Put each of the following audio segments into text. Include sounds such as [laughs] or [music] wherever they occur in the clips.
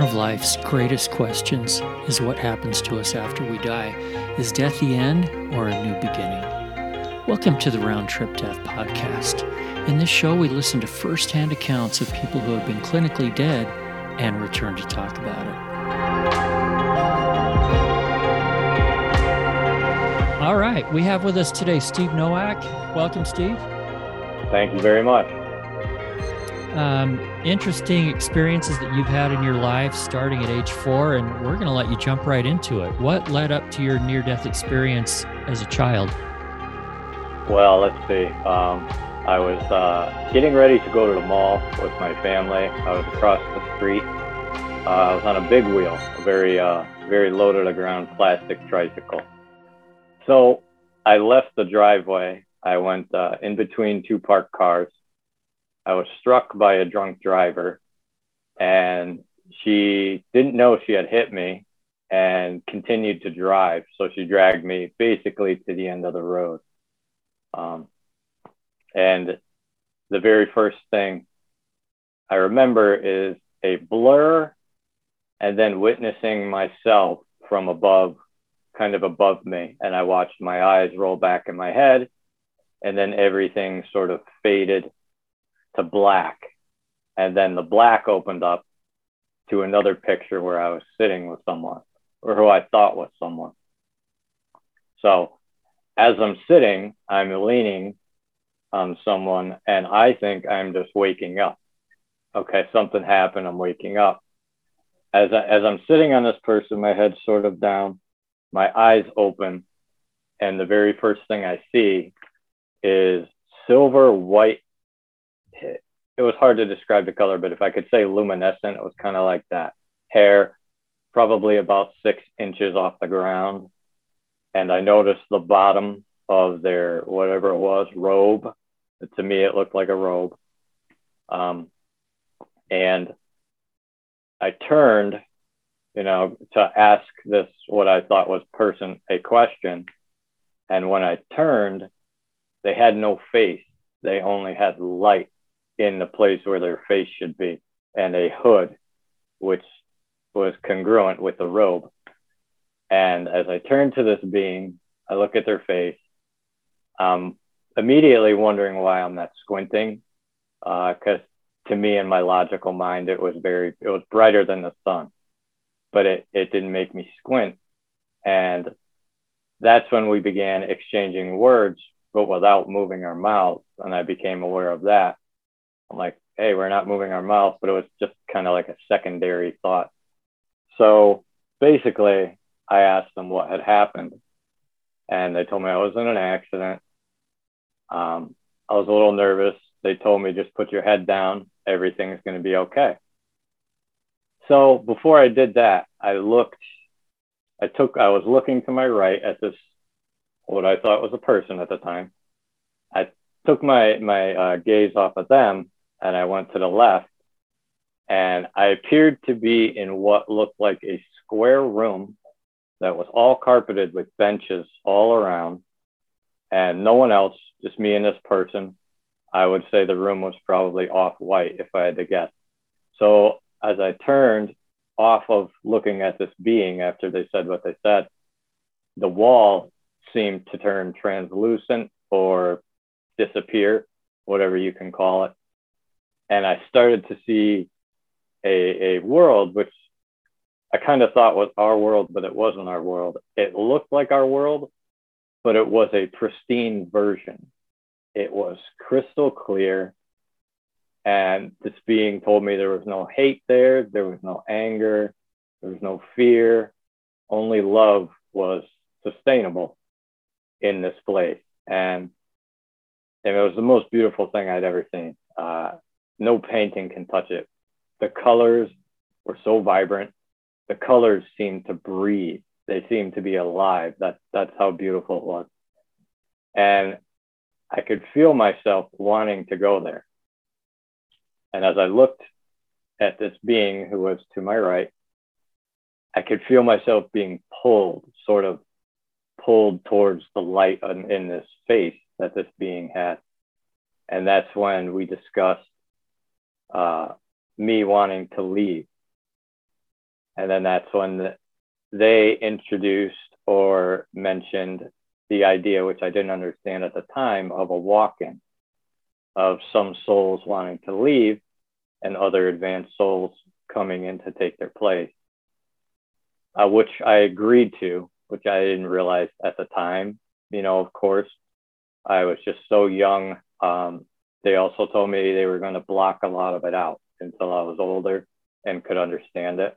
One of life's greatest questions is what happens to us after we die. Is death the end or a new beginning? Welcome to the Round Trip Death Podcast. In this show, we listen to firsthand accounts of people who have been clinically dead and return to talk about it. All right, we have with us today Steve Noack. Welcome, Steve. Thank you very much um, interesting experiences that you've had in your life starting at age four, and we're going to let you jump right into it. What led up to your near death experience as a child? Well, let's see. Um, I was uh, getting ready to go to the mall with my family. I was across the street. Uh, I was on a big wheel, a very, uh, very low to the ground plastic tricycle. So I left the driveway. I went uh, in between two parked cars I was struck by a drunk driver and she didn't know she had hit me and continued to drive. So she dragged me basically to the end of the road. Um, and the very first thing I remember is a blur and then witnessing myself from above, kind of above me. And I watched my eyes roll back in my head and then everything sort of faded to black. And then the black opened up to another picture where I was sitting with someone or who I thought was someone. So as I'm sitting, I'm leaning on someone and I think I'm just waking up. Okay, something happened. I'm waking up. As, I, as I'm sitting on this person, my head's sort of down, my eyes open, and the very first thing I see is silver white it was hard to describe the color, but if I could say luminescent, it was kind of like that. Hair, probably about six inches off the ground. And I noticed the bottom of their whatever it was robe. To me, it looked like a robe. Um, and I turned, you know, to ask this what I thought was person a question. And when I turned, they had no face. They only had light in the place where their face should be, and a hood, which was congruent with the robe. And as I turn to this being, I look at their face, um, immediately wondering why I'm not squinting, because uh, to me, in my logical mind, it was very, it was brighter than the sun, but it, it didn't make me squint. And that's when we began exchanging words, but without moving our mouths. And I became aware of that. I'm like, hey, we're not moving our mouth, but it was just kind of like a secondary thought. So basically, I asked them what had happened, and they told me I was in an accident. Um, I was a little nervous. They told me just put your head down, everything's going to be okay. So before I did that, I looked. I took. I was looking to my right at this, what I thought was a person at the time. I took my my uh, gaze off of them and I went to the left and I appeared to be in what looked like a square room that was all carpeted with benches all around and no one else, just me and this person. I would say the room was probably off white if I had to guess. So as I turned off of looking at this being after they said what they said, the wall seemed to turn translucent or disappear, whatever you can call it and I started to see a, a world which I kind of thought was our world, but it wasn't our world. It looked like our world, but it was a pristine version. It was crystal clear. And this being told me there was no hate there, there was no anger, there was no fear, only love was sustainable in this place. And, and it was the most beautiful thing I'd ever seen. Uh, no painting can touch it. The colors were so vibrant. The colors seemed to breathe. They seemed to be alive. That, that's how beautiful it was. And I could feel myself wanting to go there. And as I looked at this being who was to my right, I could feel myself being pulled, sort of pulled towards the light in, in this face that this being had. And that's when we discussed uh, me wanting to leave. And then that's when they introduced or mentioned the idea, which I didn't understand at the time, of a walk in, of some souls wanting to leave and other advanced souls coming in to take their place, uh, which I agreed to, which I didn't realize at the time. You know, of course, I was just so young. Um, they also told me they were going to block a lot of it out until I was older and could understand it.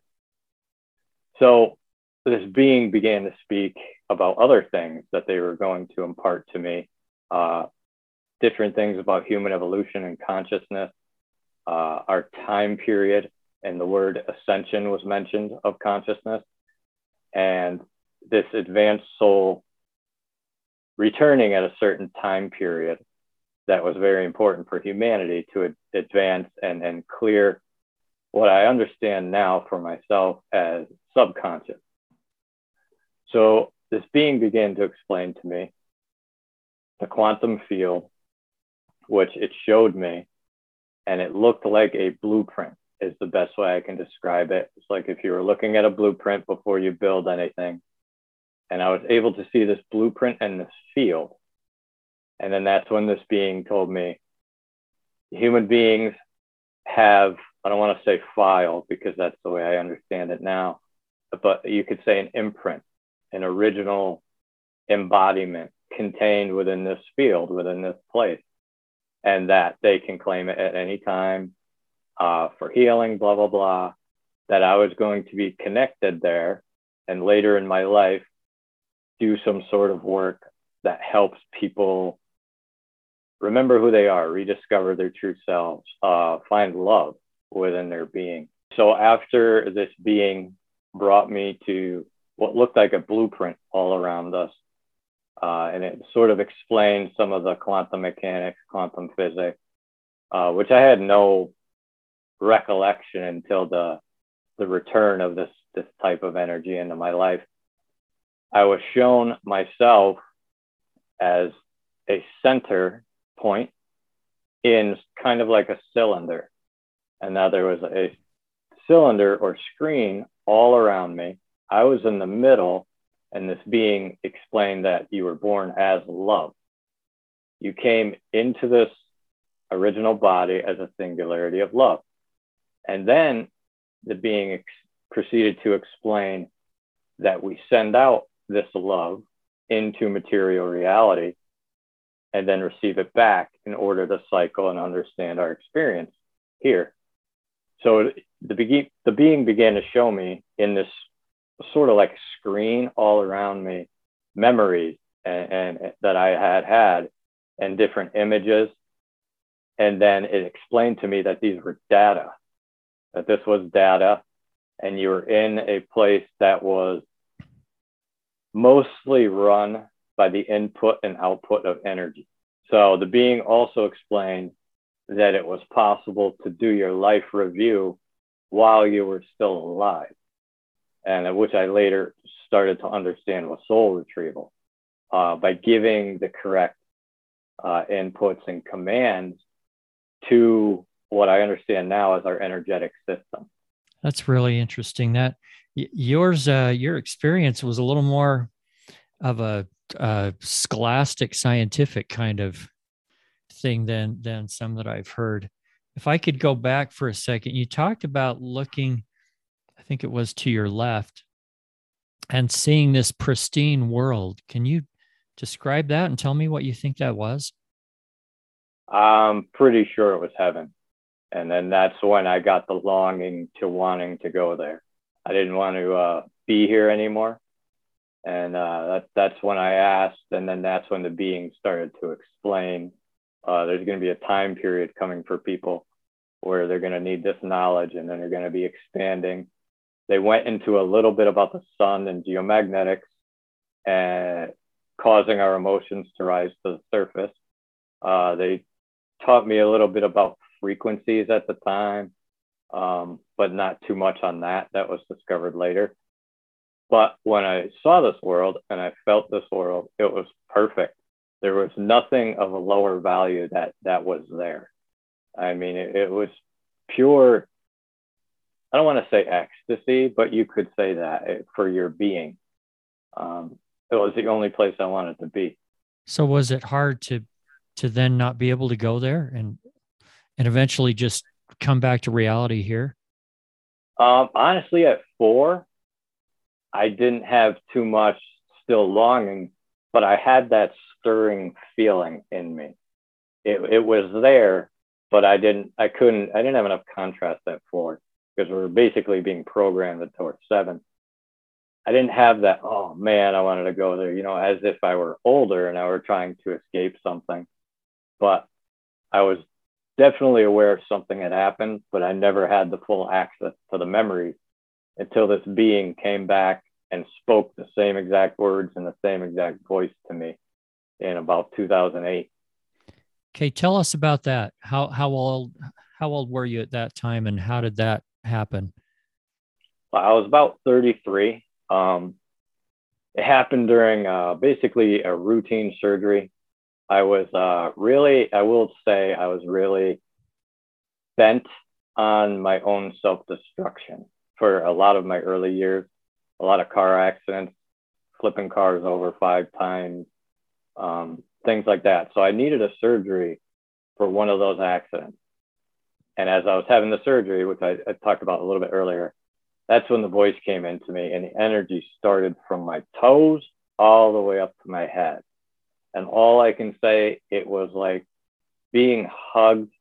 So this being began to speak about other things that they were going to impart to me, uh, different things about human evolution and consciousness, uh, our time period, and the word ascension was mentioned of consciousness, and this advanced soul returning at a certain time period that was very important for humanity to advance and, and clear what I understand now for myself as subconscious. So this being began to explain to me the quantum field, which it showed me, and it looked like a blueprint is the best way I can describe it. It's like if you were looking at a blueprint before you build anything. And I was able to see this blueprint and this field. And then that's when this being told me human beings have, I don't want to say file because that's the way I understand it now, but you could say an imprint, an original embodiment contained within this field, within this place, and that they can claim it at any time uh, for healing, blah, blah, blah, that I was going to be connected there and later in my life do some sort of work that helps people remember who they are, rediscover their true selves, uh, find love within their being. So after this being brought me to what looked like a blueprint all around us, uh, and it sort of explained some of the quantum mechanics, quantum physics, uh, which I had no recollection until the the return of this this type of energy into my life. I was shown myself as a center point in kind of like a cylinder. And now there was a cylinder or screen all around me. I was in the middle, and this being explained that you were born as love. You came into this original body as a singularity of love. And then the being ex- proceeded to explain that we send out this love into material reality and then receive it back in order to cycle and understand our experience here. So the, be- the being began to show me in this sort of like screen all around me memories and, and that I had had and different images. And then it explained to me that these were data, that this was data, and you were in a place that was mostly run by the input and output of energy. So the being also explained that it was possible to do your life review while you were still alive, and which I later started to understand was soul retrieval uh, by giving the correct uh, inputs and commands to what I understand now as our energetic system. That's really interesting. That yours, uh, your experience was a little more of a, a scholastic, scientific kind of thing than than some that I've heard. If I could go back for a second, you talked about looking, I think it was to your left, and seeing this pristine world. Can you describe that and tell me what you think that was? I'm pretty sure it was heaven. And then that's when I got the longing to wanting to go there. I didn't want to uh, be here anymore and uh, that, that's when I asked, and then that's when the being started to explain. Uh, there's going to be a time period coming for people where they're going to need this knowledge, and then they're going to be expanding. They went into a little bit about the sun and geomagnetics, and causing our emotions to rise to the surface. Uh, they taught me a little bit about frequencies at the time, um, but not too much on that. That was discovered later. But when I saw this world and I felt this world, it was perfect. There was nothing of a lower value that that was there. I mean, it, it was pure I don't want to say ecstasy, but you could say that eh, for your being. Um, it was the only place I wanted to be. So was it hard to to then not be able to go there and and eventually just come back to reality here? Um, honestly, at four, I didn't have too much still longing, but I had that stirring feeling in me. It, it was there, but I didn't, I couldn't, I didn't have enough contrast at four because we were basically being programmed until seven. I didn't have that, oh man, I wanted to go there, you know, as if I were older and I were trying to escape something. But I was definitely aware something had happened, but I never had the full access to the memories until this being came back and spoke the same exact words in the same exact voice to me in about 2008. Okay, tell us about that. How how old how old were you at that time, and how did that happen? I was about 33. Um, it happened during uh, basically a routine surgery. I was uh, really, I will say, I was really bent on my own self destruction for a lot of my early years. A lot of car accidents, flipping cars over five times, um, things like that. So I needed a surgery for one of those accidents. And as I was having the surgery, which I, I talked about a little bit earlier, that's when the voice came into me and the energy started from my toes all the way up to my head. And all I can say, it was like being hugged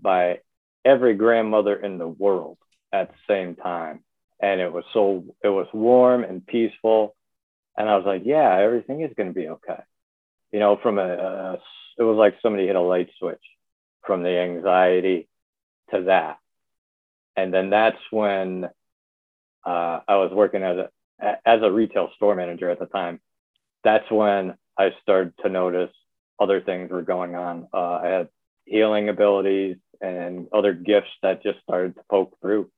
by every grandmother in the world at the same time. And it was so, it was warm and peaceful. And I was like, yeah, everything is going to be okay. You know, from a, a, it was like somebody hit a light switch from the anxiety to that. And then that's when uh, I was working as a as a retail store manager at the time. That's when I started to notice other things were going on. Uh, I had healing abilities and other gifts that just started to poke through.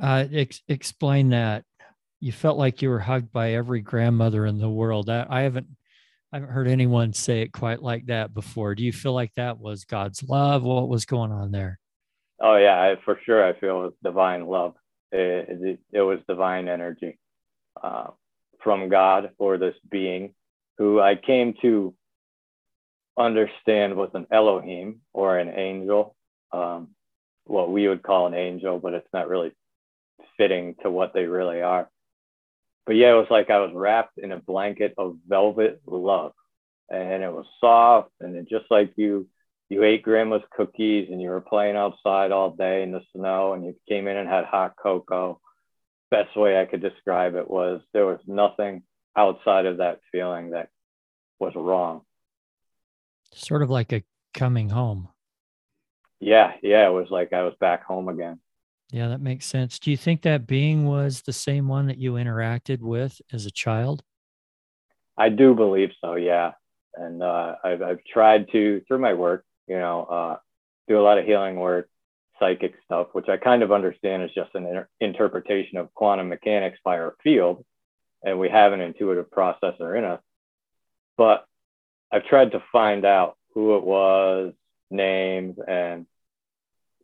Uh, ex- explain that. You felt like you were hugged by every grandmother in the world. I, I haven't, I haven't heard anyone say it quite like that before. Do you feel like that was God's love? What was going on there? Oh yeah, I, for sure. I feel it was divine love. It, it, it was divine energy uh, from God or this being who I came to understand was an Elohim or an angel, um, what we would call an angel, but it's not really fitting to what they really are. But yeah, it was like I was wrapped in a blanket of velvet love, and it was soft, and it just like you you ate grandma's cookies and you were playing outside all day in the snow and you came in and had hot cocoa best way i could describe it was there was nothing outside of that feeling that was wrong. Sort of like a coming home. Yeah, yeah, it was like I was back home again. Yeah, that makes sense. Do you think that being was the same one that you interacted with as a child? I do believe so, yeah. And uh, I've, I've tried to, through my work, you know, uh, do a lot of healing work, psychic stuff, which I kind of understand is just an inter- interpretation of quantum mechanics by our field. And we have an intuitive processor in us but I've tried to find out who it was, names, and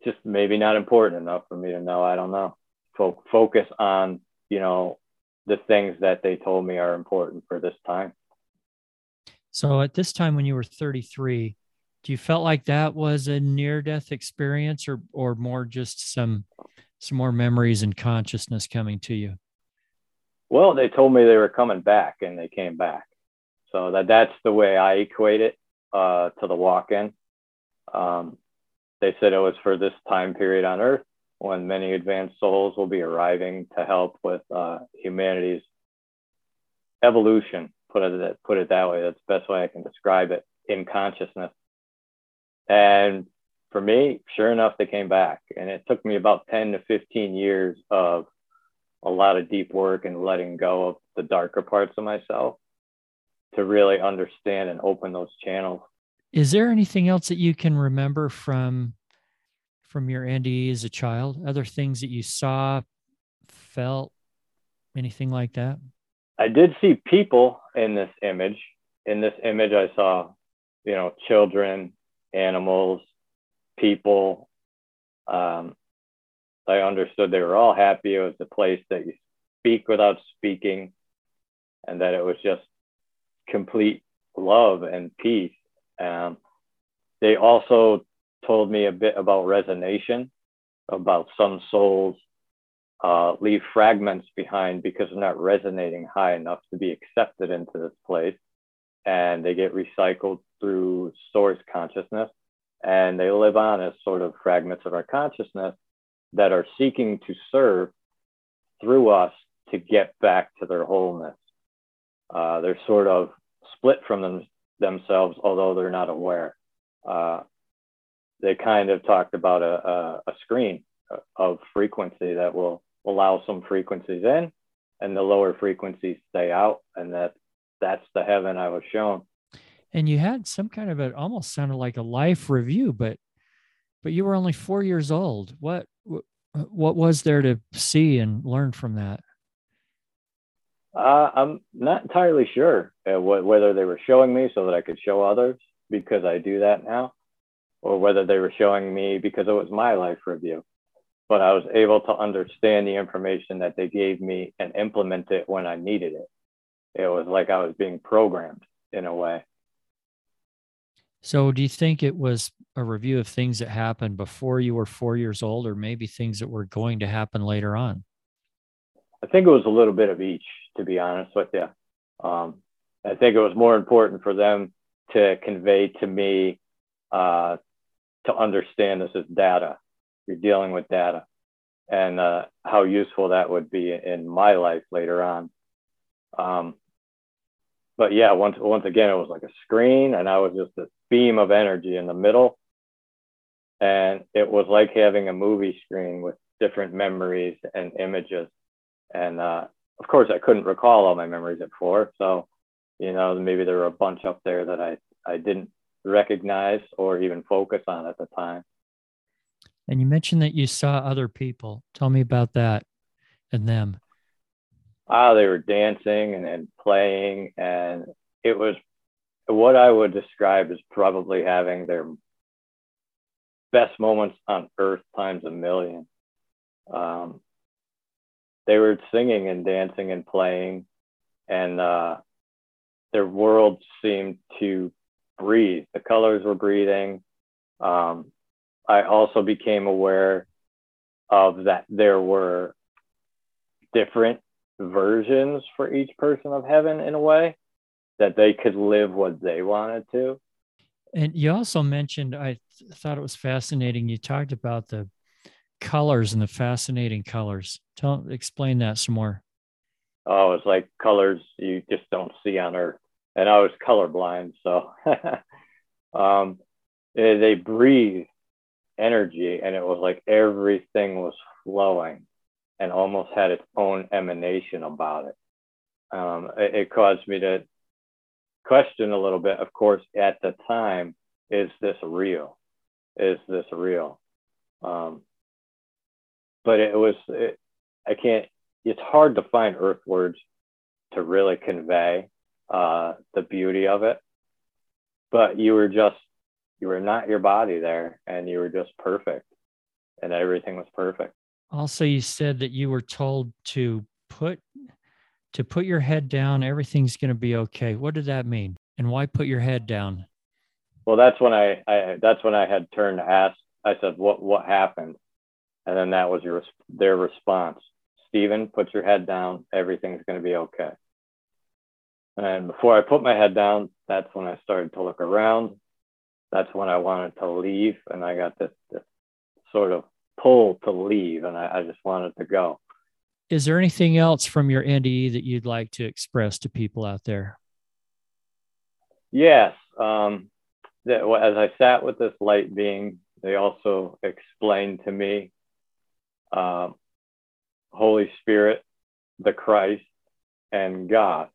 just maybe not important enough for me to know. I don't know. Fo- focus on, you know, the things that they told me are important for this time. So at this time when you were 33, do you felt like that was a near death experience or or more just some some more memories and consciousness coming to you? Well, they told me they were coming back and they came back. So that that's the way I equate it uh, to the walk-in. Um, they said it was for this time period on Earth when many advanced souls will be arriving to help with uh, humanity's evolution. Put it put it that way. That's the best way I can describe it in consciousness. And for me, sure enough, they came back, and it took me about ten to fifteen years of a lot of deep work and letting go of the darker parts of myself to really understand and open those channels. Is there anything else that you can remember from from your NDE as a child? Other things that you saw, felt, anything like that? I did see people in this image. In this image, I saw, you know, children, animals, people. Um, I understood they were all happy. It was a place that you speak without speaking, and that it was just complete love and peace. Um, they also told me a bit about resonation, about some souls uh, leave fragments behind because they're not resonating high enough to be accepted into this place. And they get recycled through source consciousness and they live on as sort of fragments of our consciousness that are seeking to serve through us to get back to their wholeness. Uh, they're sort of split from them, themselves, although they're not aware. Uh, they kind of talked about a, a, a screen of frequency that will allow some frequencies in and the lower frequencies stay out. And that that's the heaven I was shown. And you had some kind of it almost sounded like a life review, but but you were only four years old. What what was there to see and learn from that? Uh, I'm not entirely sure uh, wh- whether they were showing me so that I could show others because I do that now, or whether they were showing me because it was my life review. But I was able to understand the information that they gave me and implement it when I needed it. It was like I was being programmed in a way. So, do you think it was a review of things that happened before you were four years old, or maybe things that were going to happen later on? I think it was a little bit of each, to be honest with you. Um, I think it was more important for them to convey to me uh, to understand this is data. You're dealing with data, and uh, how useful that would be in my life later on. Um, but yeah, once once again, it was like a screen, and I was just this beam of energy in the middle, and it was like having a movie screen with different memories and images. And uh, of course, I couldn't recall all my memories at four, so you know maybe there were a bunch up there that I I didn't recognize or even focus on at the time. And you mentioned that you saw other people. Tell me about that and them ah, they were dancing and, and playing, and it was what I would describe as probably having their best moments on earth times a million. Um, they were singing and dancing and playing, and uh, their world seemed to breathe. The colors were breathing. Um, I also became aware of that there were different versions for each person of heaven in a way that they could live what they wanted to. And you also mentioned, I th- thought it was fascinating. You talked about the colors and the fascinating colors. Tell, explain that some more. Oh, it's like colors you just don't see on Earth. And I was colorblind, so [laughs] um, they breathe energy, and it was like everything was flowing and almost had its own emanation about it. Um, it, it caused me to question a little bit, of course, at the time, is this real? Is this real? Um, but it was, it, I can't, it's hard to find earth words to really convey uh, the beauty of it. But you were just, you were not your body there and you were just perfect and everything was perfect. Also you said that you were told to put to put your head down everything's going to be okay. What did that mean? And why put your head down? Well that's when I, I that's when i had turned to ask i said what what happened and then that was your their response stephen put your head down everything's going to be okay and before i put my head down that's when i started to look around that's when i wanted to leave and i got this, this sort of pull to leave, and I, I just wanted to go. Is there anything else from your NDE that you'd like to express to people out there? Yes. Um, that, as I sat with this light being, they also explained to me uh, Holy Spirit, the Christ, and God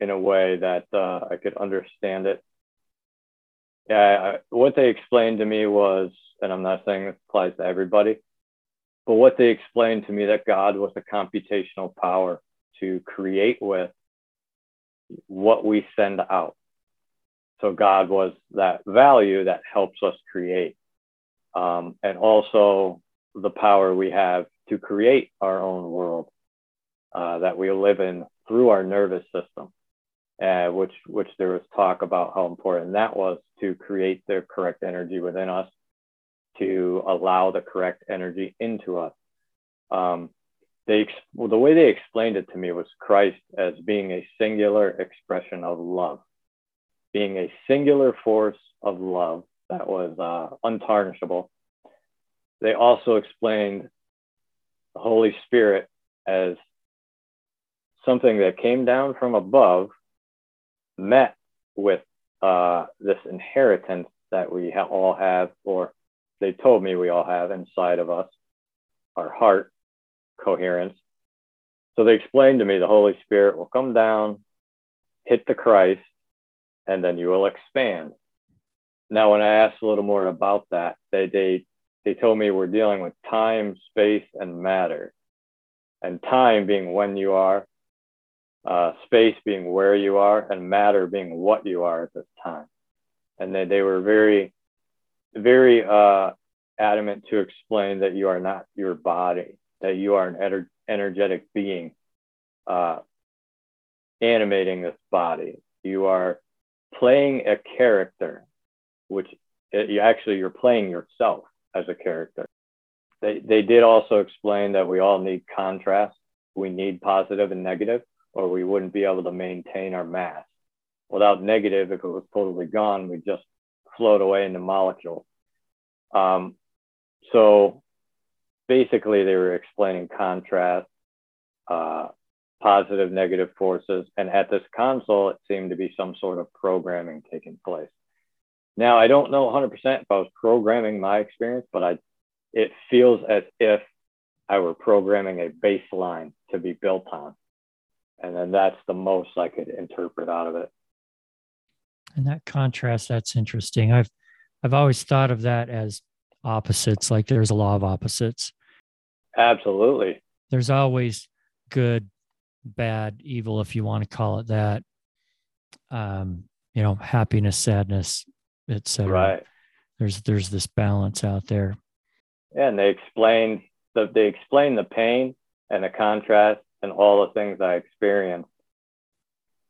in a way that uh, I could understand it. Yeah, what they explained to me was, and I'm not saying this applies to everybody, but what they explained to me that God was a computational power to create with what we send out. So God was that value that helps us create. Um, and also the power we have to create our own world uh, that we live in through our nervous system, uh, which which there was talk about how important that was to create the correct energy within us, to allow the correct energy into us. Um, they well, the way they explained it to me was Christ as being a singular expression of love, being a singular force of love that was uh, untarnishable. They also explained the Holy Spirit as something that came down from above, met with uh, this inheritance that we ha- all have, or they told me we all have inside of us, our heart coherence. So they explained to me the Holy Spirit will come down, hit the Christ, and then you will expand. Now, when I asked a little more about that, they they they told me we're dealing with time, space, and matter, and time being when you are, uh, space being where you are, and matter being what you are at this time. And they they were very, very uh, adamant to explain that you are not your body, that you are an ener- energetic being uh, animating this body. You are playing a character, which it, you actually you're playing yourself as a character. They they did also explain that we all need contrast. We need positive and negative, or we wouldn't be able to maintain our mass. Without negative, if it was totally gone, we'd just float away into molecules. Um, so basically, they were explaining contrast, uh, positive, negative forces. And at this console, it seemed to be some sort of programming taking place. Now, I don't know 100% if I was programming my experience, but I, it feels as if I were programming a baseline to be built on. And then that's the most I could interpret out of it. And that contrast, that's interesting. I've I've always thought of that as opposites, like there's a law of opposites. Absolutely. There's always good, bad, evil, if you want to call it that. Um, you know, happiness, sadness, etc. Right. There's there's this balance out there. Yeah, and they explain the they explain the pain and the contrast and all the things I experienced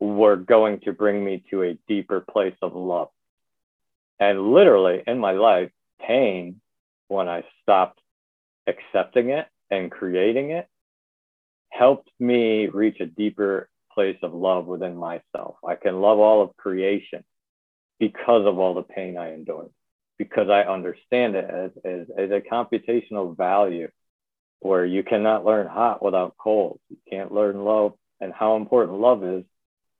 were going to bring me to a deeper place of love. And literally in my life, pain, when I stopped accepting it and creating it, helped me reach a deeper place of love within myself. I can love all of creation because of all the pain I endured, because I understand it as, as, as a computational value where you cannot learn hot without cold. You can't learn love and how important love is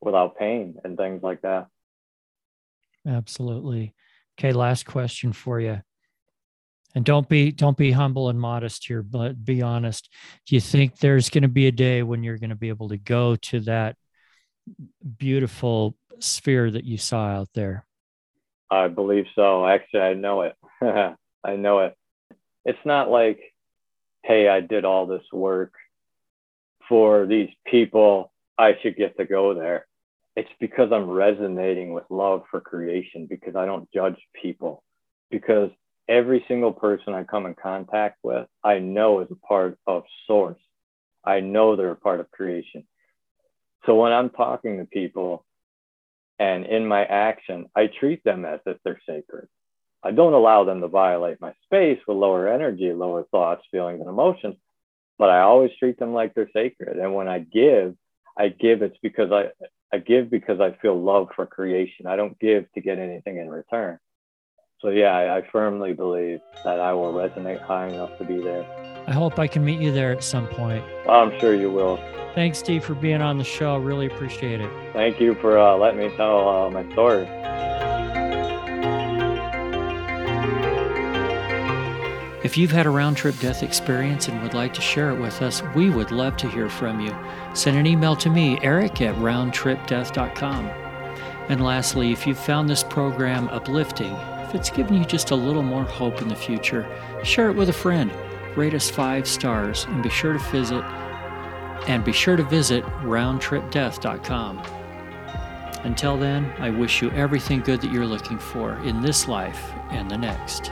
without pain and things like that. Absolutely. Okay, last question for you. And don't be don't be humble and modest here, but be honest. Do you think there's going to be a day when you're going to be able to go to that beautiful sphere that you saw out there? I believe so. Actually, I know it. [laughs] I know it. It's not like, hey, I did all this work for these people. I should get to go there. It's because I'm resonating with love for creation, because I don't judge people, because every single person I come in contact with, I know is a part of source. I know they're a part of creation. So when I'm talking to people and in my action, I treat them as if they're sacred. I don't allow them to violate my space with lower energy, lower thoughts, feelings, and emotions, but I always treat them like they're sacred. And when I give, I give it's because I, I give because I feel love for creation. I don't give to get anything in return. So yeah, I, I firmly believe that I will resonate high enough to be there. I hope I can meet you there at some point. I'm sure you will. Thanks, Steve, for being on the show. Really appreciate it. Thank you for uh, letting me tell uh, my story. If you've had a round trip death experience and would like to share it with us, we would love to hear from you. Send an email to me, eric at roundtripdeath.com. And lastly, if you've found this program uplifting, if it's given you just a little more hope in the future, share it with a friend. Rate us five stars and be sure to visit and be sure to visit roundtripdeath.com. Until then, I wish you everything good that you're looking for in this life and the next.